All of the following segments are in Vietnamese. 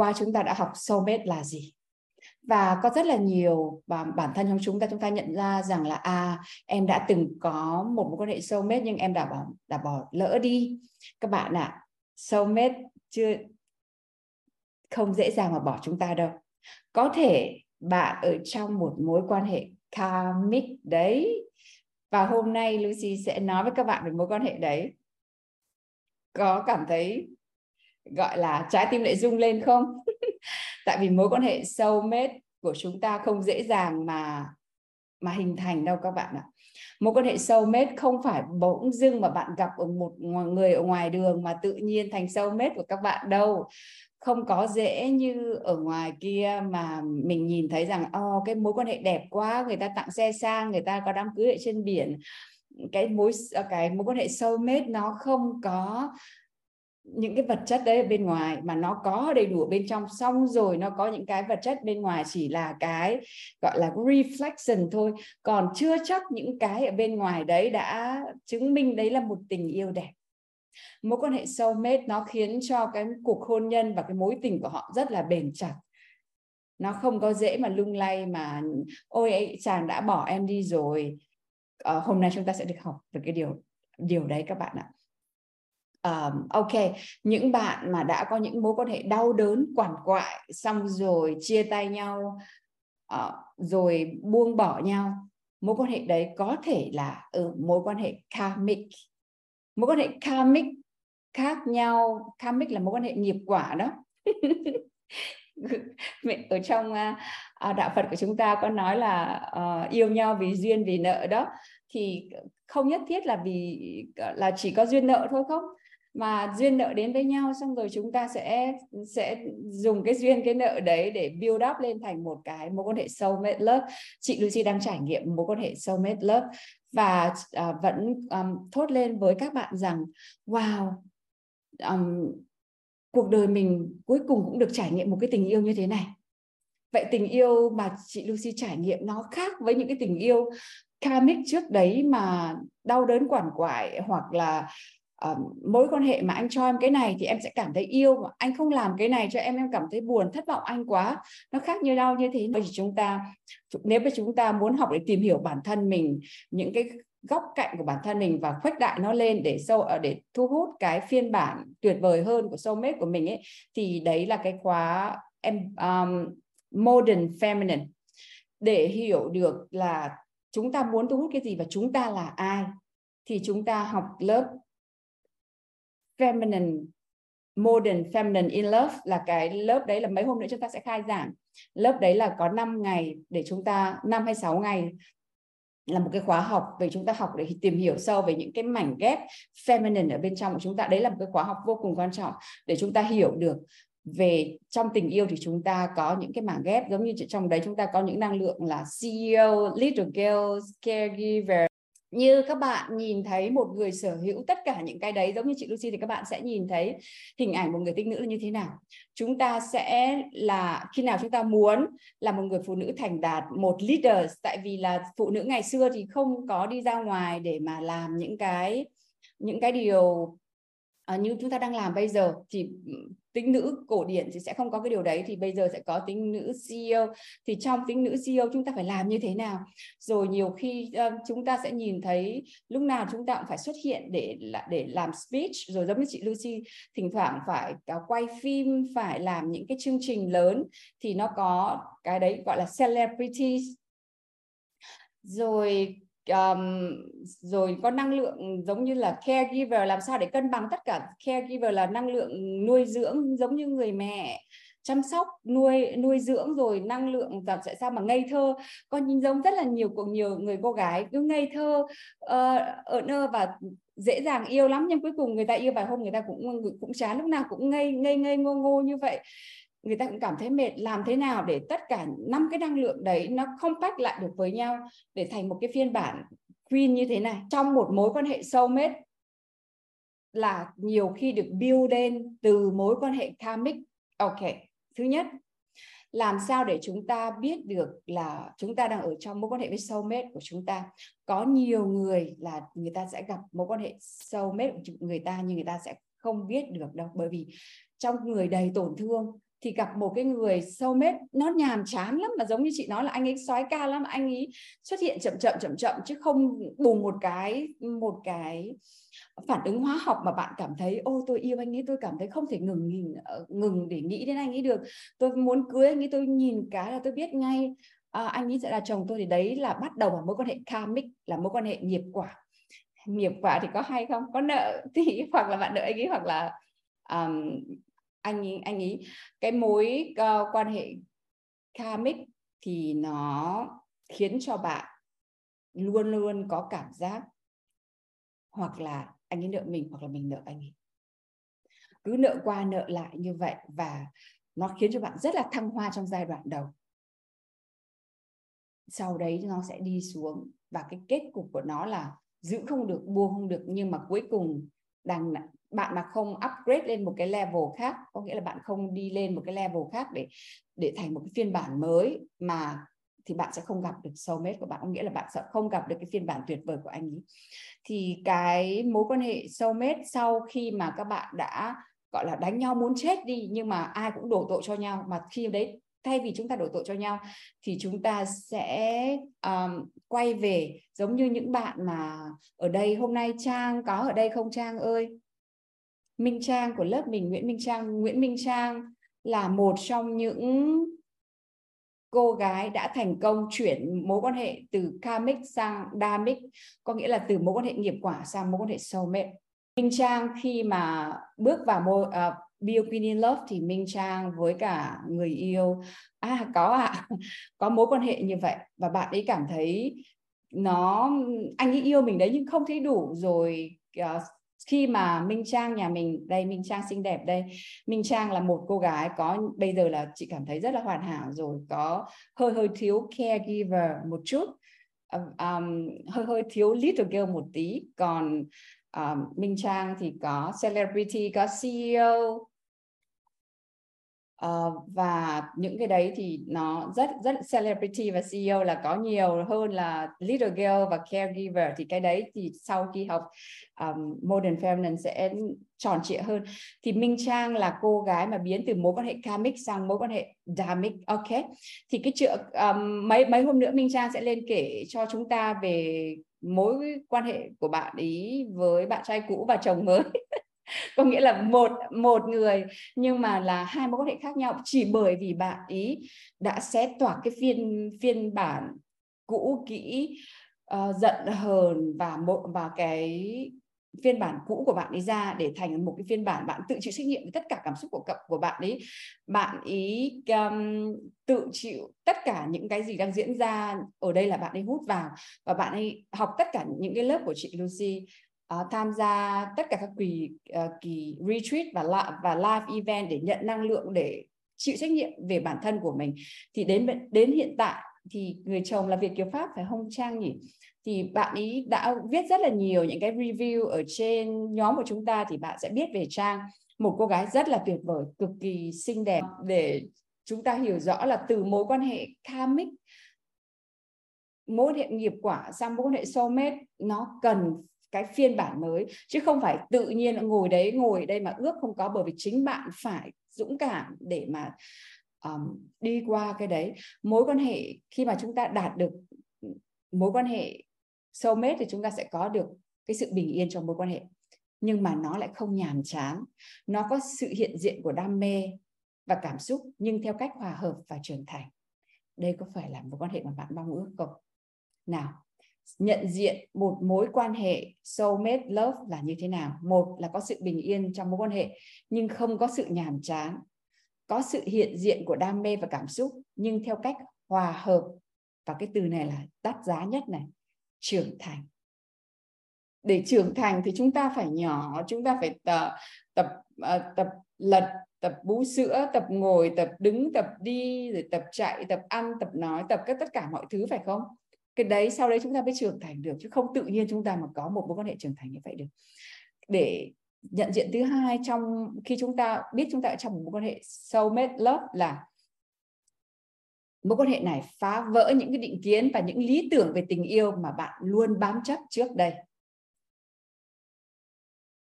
Qua chúng ta đã học soulmate là gì? Và có rất là nhiều và bản thân trong chúng ta chúng ta nhận ra rằng là à em đã từng có một mối quan hệ soulmate nhưng em đã bỏ đã bỏ lỡ đi. Các bạn ạ à, soulmate chưa không dễ dàng mà bỏ chúng ta đâu. Có thể bạn ở trong một mối quan hệ karmic đấy và hôm nay Lucy sẽ nói với các bạn về mối quan hệ đấy. Có cảm thấy gọi là trái tim lại rung lên không? Tại vì mối quan hệ soulmate của chúng ta không dễ dàng mà mà hình thành đâu các bạn ạ. Mối quan hệ soulmate không phải bỗng dưng mà bạn gặp ở một người ở ngoài đường mà tự nhiên thành soulmate của các bạn đâu. Không có dễ như ở ngoài kia mà mình nhìn thấy rằng oh, cái mối quan hệ đẹp quá người ta tặng xe sang người ta có đám cưới ở trên biển. Cái mối cái mối quan hệ soulmate nó không có những cái vật chất đấy ở bên ngoài mà nó có đầy đủ ở bên trong xong rồi nó có những cái vật chất bên ngoài chỉ là cái gọi là reflection thôi. Còn chưa chắc những cái ở bên ngoài đấy đã chứng minh đấy là một tình yêu đẹp. Mối quan hệ soulmate nó khiến cho cái cuộc hôn nhân và cái mối tình của họ rất là bền chặt. Nó không có dễ mà lung lay mà ôi ấy, chàng đã bỏ em đi rồi. À, hôm nay chúng ta sẽ được học về cái điều điều đấy các bạn ạ um, ok những bạn mà đã có những mối quan hệ đau đớn quản quại xong rồi chia tay nhau uh, rồi buông bỏ nhau mối quan hệ đấy có thể là ở mối quan hệ karmic. Mối quan hệ karmic khác nhau karmic là mối quan hệ nghiệp quả đó. Ở trong uh, đạo Phật của chúng ta có nói là uh, yêu nhau vì duyên vì nợ đó. Thì không nhất thiết là vì là chỉ có duyên nợ thôi không? Mà duyên nợ đến với nhau xong rồi chúng ta sẽ sẽ dùng cái duyên cái nợ đấy để build up lên thành một cái mối quan hệ soulmate love. Chị Lucy đang trải nghiệm mối quan hệ soulmate love và uh, vẫn um, thốt lên với các bạn rằng wow um, cuộc đời mình cuối cùng cũng được trải nghiệm một cái tình yêu như thế này. Vậy tình yêu mà chị Lucy trải nghiệm nó khác với những cái tình yêu karmic trước đấy mà đau đớn quản quại hoặc là uh, mối quan hệ mà anh cho em cái này thì em sẽ cảm thấy yêu mà anh không làm cái này cho em em cảm thấy buồn thất vọng anh quá. Nó khác như nhau như thế. Bởi vì chúng ta nếu mà chúng ta muốn học để tìm hiểu bản thân mình những cái góc cạnh của bản thân mình và khuếch đại nó lên để sâu ờ, để thu hút cái phiên bản tuyệt vời hơn của soulmate của mình ấy thì đấy là cái khóa em um, modern feminine. Để hiểu được là chúng ta muốn thu hút cái gì và chúng ta là ai thì chúng ta học lớp feminine modern feminine in love là cái lớp đấy là mấy hôm nữa chúng ta sẽ khai giảng. Lớp đấy là có 5 ngày để chúng ta 5 hay 6 ngày là một cái khóa học về chúng ta học để tìm hiểu sâu về những cái mảnh ghép feminine ở bên trong của chúng ta. Đấy là một cái khóa học vô cùng quan trọng để chúng ta hiểu được về trong tình yêu thì chúng ta có những cái mảng ghép. Giống như trong đấy chúng ta có những năng lượng là CEO, little girls, caregiver, như các bạn nhìn thấy một người sở hữu tất cả những cái đấy, giống như chị Lucy, thì các bạn sẽ nhìn thấy hình ảnh một người tinh nữ là như thế nào. Chúng ta sẽ là, khi nào chúng ta muốn là một người phụ nữ thành đạt, một leader, tại vì là phụ nữ ngày xưa thì không có đi ra ngoài để mà làm những cái những cái điều à, như chúng ta đang làm bây giờ thì ừ, tính nữ cổ điển thì sẽ không có cái điều đấy thì bây giờ sẽ có tính nữ CEO thì trong tính nữ CEO chúng ta phải làm như thế nào? Rồi nhiều khi uh, chúng ta sẽ nhìn thấy lúc nào chúng ta cũng phải xuất hiện để để làm speech rồi giống như chị Lucy thỉnh thoảng phải uh, quay phim phải làm những cái chương trình lớn thì nó có cái đấy gọi là celebrities. Rồi um, rồi có năng lượng giống như là caregiver làm sao để cân bằng tất cả caregiver là năng lượng nuôi dưỡng giống như người mẹ chăm sóc nuôi nuôi dưỡng rồi năng lượng và tại sao mà ngây thơ. Con nhìn giống rất là nhiều của nhiều người cô gái cứ ngây thơ uh, ở nơ và dễ dàng yêu lắm nhưng cuối cùng người ta yêu vài hôm người ta cũng cũng chán lúc nào cũng ngây ngây ngây ngô ngô như vậy người ta cũng cảm thấy mệt, làm thế nào để tất cả năm cái năng lượng đấy nó không tách lại được với nhau để thành một cái phiên bản queen như thế này? Trong một mối quan hệ sâu mết là nhiều khi được build lên từ mối quan hệ karmic. Ok, thứ nhất, làm sao để chúng ta biết được là chúng ta đang ở trong mối quan hệ với soulmate của chúng ta? Có nhiều người là người ta sẽ gặp mối quan hệ soulmate của người ta nhưng người ta sẽ không biết được đâu, bởi vì trong người đầy tổn thương thì gặp một cái người soulmate nó nhàm chán lắm mà giống như chị nói là anh ấy sói ca lắm anh ấy xuất hiện chậm chậm chậm chậm chứ không bùng một cái một cái phản ứng hóa học mà bạn cảm thấy ô tôi yêu anh ấy tôi cảm thấy không thể ngừng ngừng ờ, ngừng để nghĩ đến anh ấy được. Tôi muốn cưới anh ấy tôi nhìn cái là tôi biết ngay à, anh ấy sẽ là chồng tôi. Thì đấy là bắt đầu vào mối quan hệ karmic là mối quan hệ nghiệp quả. Nghiệp quả thì có hay không? Có nợ thì hoặc là bạn nợ anh ấy hoặc là um, anh ấy anh ấy cái mối uh, quan hệ karmic thì nó khiến cho bạn luôn luôn có cảm giác hoặc là anh ấy nợ mình hoặc là mình nợ anh ấy. Cứ nợ qua nợ lại như vậy và nó khiến cho bạn rất là thăng hoa trong giai đoạn đầu. Sau đấy nó sẽ đi xuống và cái kết cục của nó là giữ không được buông không được nhưng mà cuối cùng đang bạn mà không upgrade lên một cái level khác có nghĩa là bạn không đi lên một cái level khác để để thành một cái phiên bản mới mà thì bạn sẽ không gặp được soulmate của bạn. Có nghĩa là bạn sẽ không gặp được cái phiên bản tuyệt vời của anh ấy. Thì cái mối quan hệ soulmate sau khi mà các bạn đã gọi là đánh nhau muốn chết đi nhưng mà ai cũng đổ tội cho nhau mà khi đấy thay vì chúng ta đổ tội cho nhau thì chúng ta sẽ um, quay về giống như những bạn mà ở đây hôm nay trang có ở đây không trang ơi? Minh trang của lớp mình nguyễn minh trang. Nguyễn minh trang là một trong những cô gái đã thành công chuyển mối quan hệ từ karmic sang dharmic có nghĩa là từ mối quan hệ nghiệp quả sang mối quan hệ soulmate Minh Trang khi mà bước vào môi uh, Be Opinion Love thì Minh Trang với cả người yêu à có ạ à, có mối quan hệ như vậy. Và bạn ấy cảm thấy nó anh ấy yêu mình đấy nhưng không thấy đủ rồi uh, khi mà Minh Trang nhà mình đây Minh Trang xinh đẹp đây. Minh Trang là một cô gái có bây giờ là chị cảm thấy rất là hoàn hảo rồi có hơi hơi thiếu caregiver một chút. Um, hơi hơi thiếu little girl một tí. Còn um, Minh Trang thì có celebrity có CEO Uh, và những cái đấy thì nó rất rất celebrity và CEO là có nhiều hơn là leader girl và caregiver. Thì cái đấy thì sau khi học um, modern feminine sẽ tròn trịa hơn. Thì Minh Trang là cô gái mà biến từ mối quan hệ karmic sang mối quan hệ dharmic. Ok. Thì cái chuyện um, mấy mấy hôm nữa Minh Trang sẽ lên kể cho chúng ta về mối quan hệ của bạn ý với bạn trai cũ và chồng mới. có nghĩa là một một người nhưng mà là hai mối quan hệ khác nhau chỉ bởi vì bạn ý đã xé tỏa cái phiên phiên bản cũ kỹ uh, giận hờn và một và cái phiên bản cũ của bạn ấy ra để thành một cái phiên bản bạn tự chịu trách nhiệm với tất cả cảm xúc của cậu của bạn ấy bạn ý um, tự chịu tất cả những cái gì đang diễn ra ở đây là bạn ấy hút vào và bạn ấy học tất cả những cái lớp của chị Lucy uh, tham gia tất cả các kỳ uh, kỳ retreat và và live event để nhận năng lượng để chịu trách nhiệm về bản thân của mình. Thì đến đến hiện tại thì người chồng là Việt Kiều Pháp phải không Trang nhỉ? Thì bạn ấy đã viết rất là nhiều những cái review ở trên nhóm của chúng ta thì bạn sẽ biết về Trang. Một cô gái rất là tuyệt vời cực kỳ xinh đẹp để chúng ta hiểu rõ là từ mối quan hệ karmic mối quan hệ nghiệp quả sang mối quan hệ soulmate nó cần cái phiên bản mới chứ không phải tự nhiên ngồi đấy ngồi đây mà ước không có bởi vì chính bạn phải dũng cảm để mà um, đi qua cái đấy. Mối quan hệ khi mà chúng ta đạt được mối quan hệ soulmate thì chúng ta sẽ có được cái sự bình yên trong mối quan hệ. Nhưng mà nó lại không nhàm chán. Nó có sự hiện diện của đam mê và cảm xúc nhưng theo cách hòa hợp và trưởng thành. Đây có phải là một quan hệ mà bạn mong ước không? Nào nhận diện một mối quan hệ soulmate love là như thế nào? Một là có sự bình yên trong mối quan hệ, nhưng không có sự nhàm chán, có sự hiện diện của đam mê và cảm xúc. Nhưng theo cách hòa hợp, và cái từ này là đắt giá nhất này, trưởng thành. Để trưởng thành thì chúng ta phải nhỏ, chúng ta phải tập tập ờ, tập lật, tập bú sữa, tập ngồi, tập đứng, tập đi, rồi tập chạy, tập ăn, tập nói, tập các tất cả mọi thứ phải không? Cái đấy sau đấy chúng ta mới trưởng thành được, chứ không tự nhiên chúng ta mà có một mối quan hệ trưởng thành như vậy được. Để nhận diện thứ hai trong, khi chúng ta biết chúng ta ở trong một mối quan hệ soulmate love là mối quan hệ này phá vỡ những cái định kiến và những lý tưởng về tình yêu mà bạn luôn bám chấp trước đây.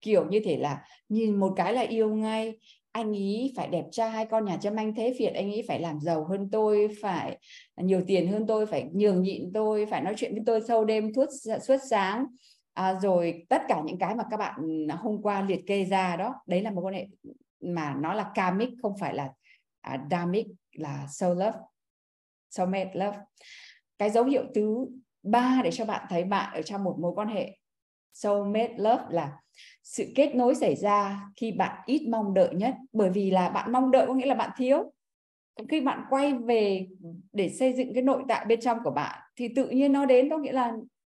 Kiểu như thể là nhìn một cái là yêu ngay anh ý phải đẹp trai con nhà châm anh thế phiệt anh ý phải làm giàu hơn tôi phải nhiều tiền hơn tôi phải nhường nhịn tôi phải nói chuyện với tôi sâu đêm suốt suốt sáng. À, rồi tất cả những cái mà các bạn à, hôm qua liệt kê ra đó đấy là một quan hệ mà nó là karmic không phải là à, damic là soul love soulmate love. Cái dấu hiệu thứ ba để cho bạn thấy bạn ở trong một mối quan hệ soulmate love là sự kết nối xảy ra khi bạn ít mong đợi nhất. Bởi vì là bạn mong đợi có nghĩa là bạn thiếu. Khi bạn quay về để xây dựng cái nội tại bên trong của bạn, thì tự nhiên nó đến, có nghĩa là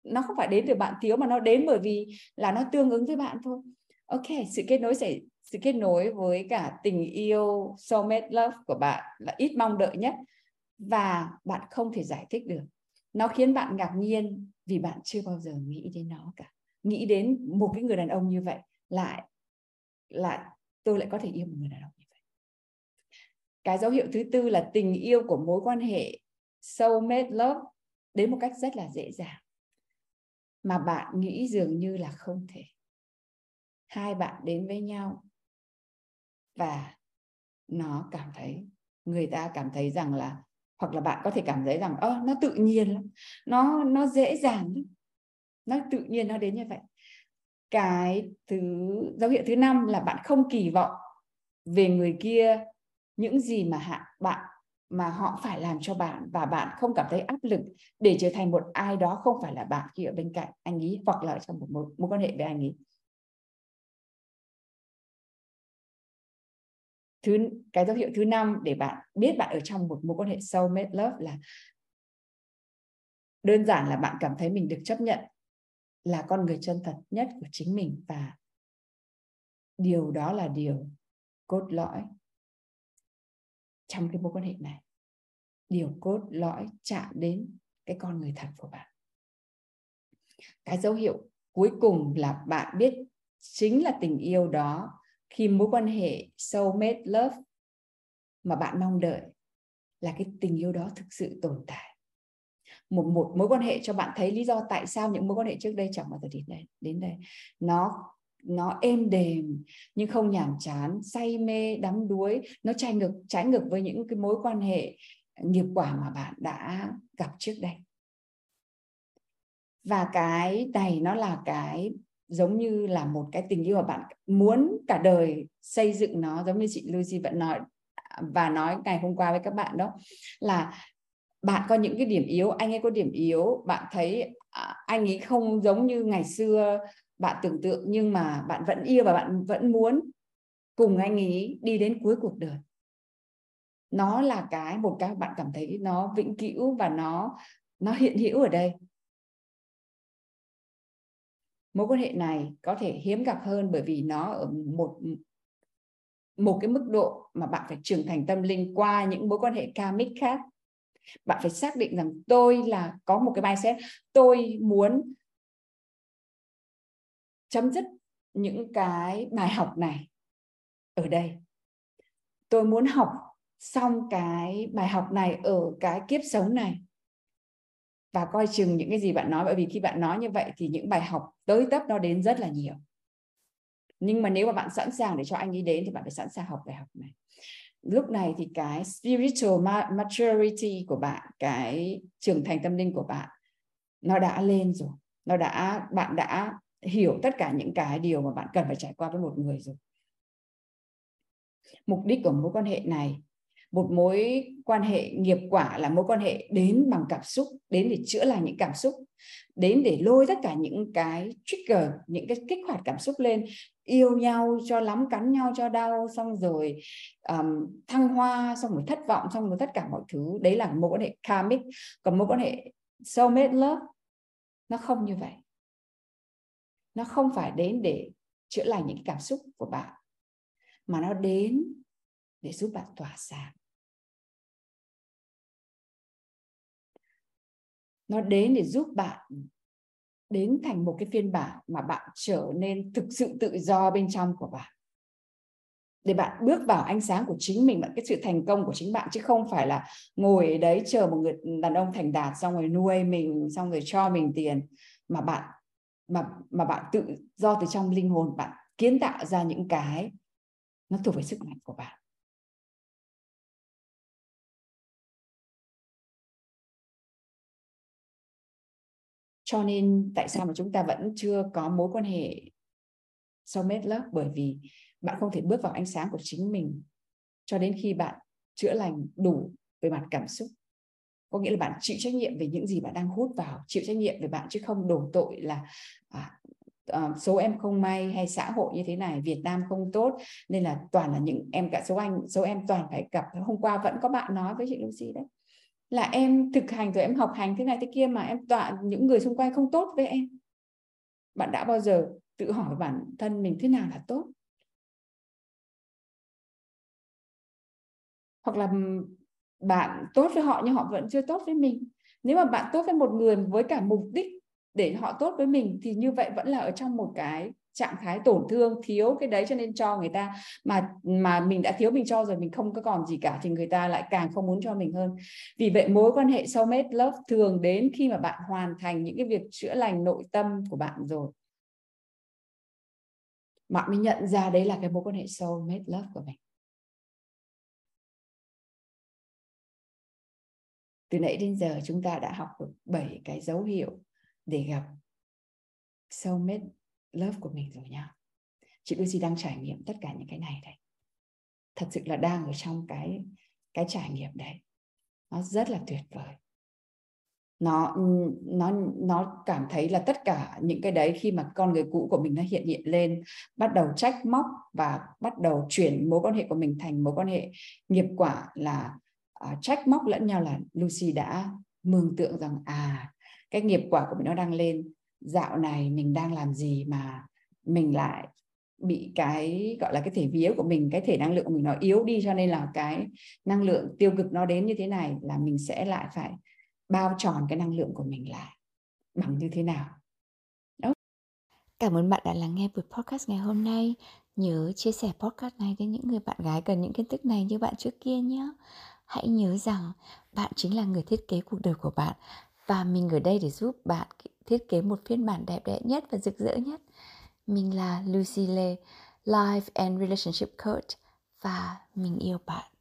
nó không phải đến từ bạn thiếu mà nó đến bởi vì là nó tương ứng với bạn thôi. Ok, sự kết nối xảy, sự kết nối với cả tình yêu, soulmate, love của bạn là ít mong đợi nhất và bạn không thể giải thích được. Nó khiến bạn ngạc nhiên vì bạn chưa bao giờ nghĩ đến nó cả nghĩ đến một cái người đàn ông như vậy, lại lại tôi lại có thể yêu một người đàn ông như vậy. Cái dấu hiệu thứ tư là tình yêu của mối quan hệ soulmate love đến một cách rất là dễ dàng, mà bạn nghĩ dường như là không thể. Hai bạn đến với nhau và nó cảm thấy, người ta cảm thấy rằng là, hoặc là bạn có thể cảm thấy rằng, ơ, nó tự nhiên lắm, nó nó dễ dàng lắm nó tự nhiên nó đến như vậy. Cái thứ dấu hiệu thứ năm là bạn không kỳ vọng về người kia những gì mà hạ bạn mà họ phải làm cho bạn và bạn không cảm thấy áp lực để trở thành một ai đó không phải là bạn khi ở bên cạnh anh ấy hoặc là trong một mối, mối quan hệ với anh ấy. Thứ cái dấu hiệu thứ năm để bạn biết bạn ở trong một mối quan hệ soulmate love là đơn giản là bạn cảm thấy mình được chấp nhận là con người chân thật nhất của chính mình và điều đó là điều cốt lõi trong cái mối quan hệ này. Điều cốt lõi chạm đến cái con người thật của bạn. Cái dấu hiệu cuối cùng là bạn biết chính là tình yêu đó khi mối quan hệ soulmate love mà bạn mong đợi là cái tình yêu đó thực sự tồn tại một một mối quan hệ cho bạn thấy lý do tại sao những mối quan hệ trước đây chẳng bao giờ đến đây đến đây. Nó nó êm đềm, nhưng không nhàm chán, say mê, đắm đuối. Nó trái ngược trái ngược với những cái mối quan hệ nghiệp quả mà bạn đã gặp trước đây. Và cái này nó là cái giống như là một cái tình yêu mà bạn muốn cả đời xây dựng nó, giống như chị Lucy vẫn nói, và nói ngày hôm qua với các bạn đó, là bạn có những cái điểm yếu, anh ấy có điểm yếu, bạn thấy à, anh ấy không giống như ngày xưa bạn tưởng tượng, nhưng mà bạn vẫn yêu và bạn vẫn muốn cùng anh ấy đi đến cuối cuộc đời. Nó là cái một cái bạn cảm thấy nó vĩnh cửu và nó nó hiện hữu ở đây. Mối quan hệ này có thể hiếm gặp hơn bởi vì nó ở một một cái mức độ mà bạn phải trưởng thành tâm linh qua những mối quan hệ karmic khác bạn phải xác định rằng tôi là, có một cái mindset tôi muốn chấm dứt những cái bài học này ở đây. Tôi muốn học xong cái bài học này ở cái kiếp sống này. Và coi chừng những cái gì bạn nói, bởi vì khi bạn nói như vậy thì những bài học tới tấp nó đến rất là nhiều. Nhưng mà nếu mà bạn sẵn sàng để cho anh ấy đến thì bạn phải sẵn sàng học bài học này lúc này thì cái spiritual maturity của bạn, cái trưởng thành tâm linh của bạn, nó đã lên rồi. Nó đã, bạn đã hiểu tất cả những cái điều mà bạn cần phải trải qua với một người rồi. Mục đích của mối quan hệ này một mối quan hệ nghiệp quả là mối quan hệ đến bằng cảm xúc đến để chữa lành những cảm xúc đến để lôi tất cả những cái trigger những cái kích hoạt cảm xúc lên yêu nhau cho lắm cắn nhau cho đau xong rồi um, thăng hoa xong rồi thất vọng xong rồi tất cả mọi thứ. Đấy là mối quan hệ karmic. Còn mối quan hệ soulmate love nó không như vậy. Nó không phải đến để chữa lành những cảm xúc của bạn mà nó đến để giúp bạn tỏa sáng. Nó đến để giúp bạn đến thành một cái phiên bản mà bạn trở nên thực sự tự do bên trong của bạn. Để bạn bước vào ánh sáng của chính mình, bạn cái sự thành công của chính bạn, chứ không phải là ngồi ở đấy chờ một người, đàn ông thành đạt xong rồi nuôi mình, xong rồi cho mình tiền. Mà bạn, mà mà bạn tự do từ trong linh hồn, bạn kiến tạo ra những cái nó thuộc về sức mạnh của bạn. Cho nên tại sao mà chúng ta vẫn chưa có mối quan hệ soulmate love bởi vì bạn không thể bước vào ánh sáng của chính mình cho đến khi bạn chữa lành đủ về mặt cảm xúc. Có nghĩa là bạn chịu trách nhiệm về những gì bạn đang hút vào chịu trách nhiệm về bạn chứ không đổ tội là à, à, số em không may hay xã hội như thế này Việt Nam không tốt nên là toàn là những em cả số anh số em toàn phải gặp. Hôm qua vẫn có bạn nói với chị Lucy đấy là em thực hành rồi, em học hành thế này thế kia mà em tọa những người xung quanh không tốt với em. Bạn đã bao giờ tự hỏi bản thân mình thế nào là tốt? Hoặc là bạn tốt với họ nhưng họ vẫn chưa tốt với mình. Nếu mà bạn tốt với một người với cả mục đích để họ tốt với mình thì như vậy vẫn là ở trong một cái trạng thái tổn thương thiếu cái đấy cho nên cho người ta mà mà mình đã thiếu mình cho rồi, mình không có còn gì cả thì người ta lại càng không muốn cho mình hơn. Vì vậy mối quan hệ soulmate love thường đến khi mà bạn hoàn thành những cái việc chữa lành nội tâm của bạn rồi. Bạn mới nhận ra đấy là cái mối quan hệ soulmate love của mình. Từ nãy đến giờ chúng ta đã học được 7 cái dấu hiệu để gặp soulmate love của mình rồi nha. Chị Lucy đang trải nghiệm tất cả những cái này đây thật sự là đang ở trong cái cái trải nghiệm đấy. Nó rất là tuyệt vời. Nó nó nó cảm thấy là tất cả những cái đấy khi mà con người cũ của mình nó hiện hiện lên bắt đầu trách móc và bắt đầu chuyển mối quan hệ của mình thành mối quan hệ nghiệp quả là uh, trách móc lẫn nhau là Lucy đã mường tượng rằng à cái nghiệp quả của mình nó đang lên dạo này mình đang làm gì mà mình lại bị cái, gọi là, cái thể vía của mình, cái thể năng lượng của mình nó yếu đi, cho nên là cái năng lượng tiêu cực nó đến như thế này là mình sẽ lại phải bao tròn cái năng lượng của mình lại bằng như thế nào? Đó. Cảm ơn bạn đã lắng nghe buổi podcast ngày hôm nay. Nhớ chia sẻ podcast này đến những người bạn gái cần những kiến thức này như bạn trước kia nhé. Hãy nhớ rằng bạn chính là người thiết kế cuộc đời của bạn và mình ở đây để giúp bạn thiết kế một phiên bản đẹp đẽ nhất và rực rỡ nhất. Mình là Lucy Lê, Life and Relationship Coach và mình yêu bạn.